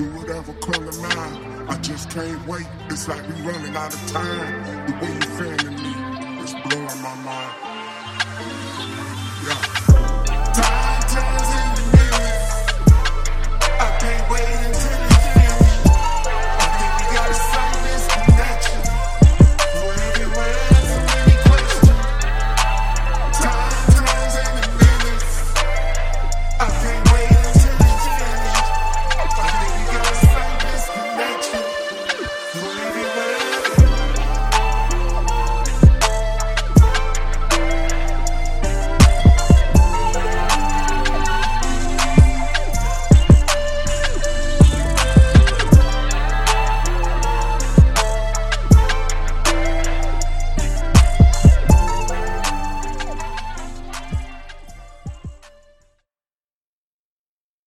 Do whatever come to mind. I just can't wait. It's like we running out of time. The way you feeling.